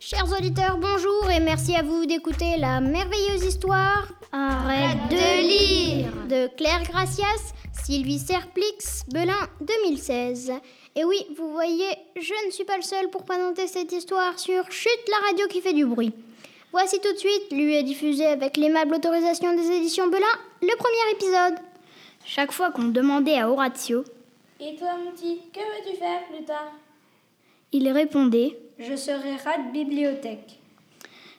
Chers auditeurs, bonjour et merci à vous d'écouter la merveilleuse histoire Arrête de lire de Claire Gracias, Sylvie Serplix, Belin 2016. Et oui, vous voyez, je ne suis pas le seul pour présenter cette histoire sur Chute, la radio qui fait du bruit. Voici tout de suite, lui est diffusé avec l'aimable autorisation des éditions Belin, le premier épisode. Chaque fois qu'on demandait à Horatio, Et toi, mon petit, que veux-tu faire plus tard? il répondait. Je serai rat de bibliothèque.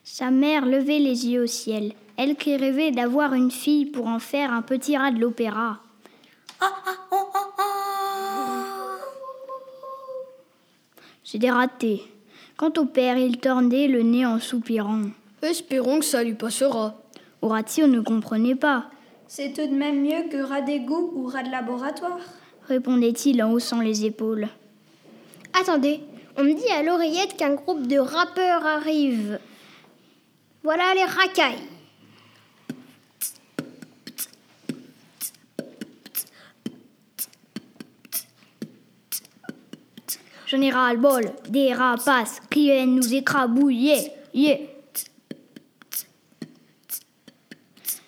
Sa mère levait les yeux au ciel, elle qui rêvait d'avoir une fille pour en faire un petit rat de l'opéra. C'était raté. Quant au père, il tordait le nez en soupirant. Espérons que ça lui passera. Horatio ne comprenait pas, C'est tout de même mieux que rat d'égout ou rat de laboratoire. répondait-il en haussant les épaules. Attendez, on me dit à l'oreillette qu'un groupe de rappeurs arrive. Voilà les racailles. Le bol, des rapaces qui viennent nous écrabouiller. Yeah.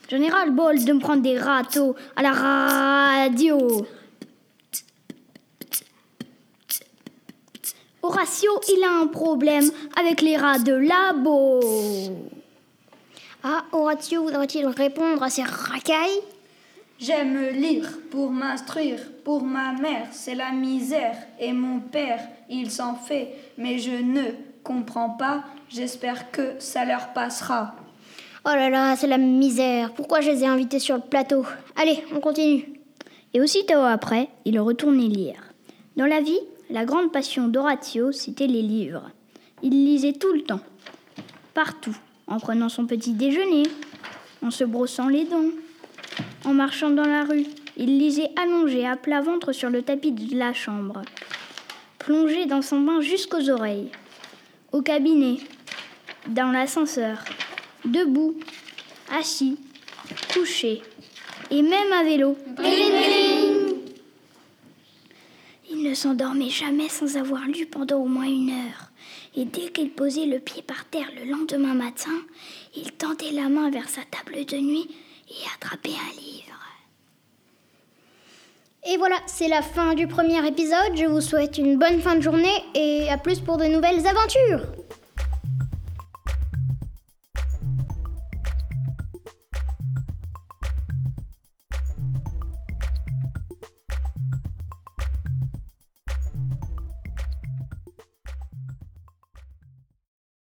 J'en bol de me prendre des râteaux à la radio. Horatio, il a un problème avec les rats de labo. Ah, Horatio voudrait-il répondre à ces racailles? J'aime lire pour m'instruire, pour ma mère, c'est la misère, et mon père, il s'en fait, mais je ne comprends pas, j'espère que ça leur passera. Oh là là, c'est la misère. Pourquoi je les ai invités sur le plateau? Allez, on continue. Et aussitôt après, il retournait lire. Dans la vie, la grande passion d'Horatio, c'était les livres. Il lisait tout le temps, partout, en prenant son petit déjeuner, en se brossant les dents, en marchant dans la rue. Il lisait allongé à plat ventre sur le tapis de la chambre, plongé dans son bain jusqu'aux oreilles, au cabinet, dans l'ascenseur, debout, assis, couché, et même à vélo. Il ne s'endormait jamais sans avoir lu pendant au moins une heure. Et dès qu'il posait le pied par terre le lendemain matin, il tendait la main vers sa table de nuit et attrapait un livre. Et voilà, c'est la fin du premier épisode. Je vous souhaite une bonne fin de journée et à plus pour de nouvelles aventures.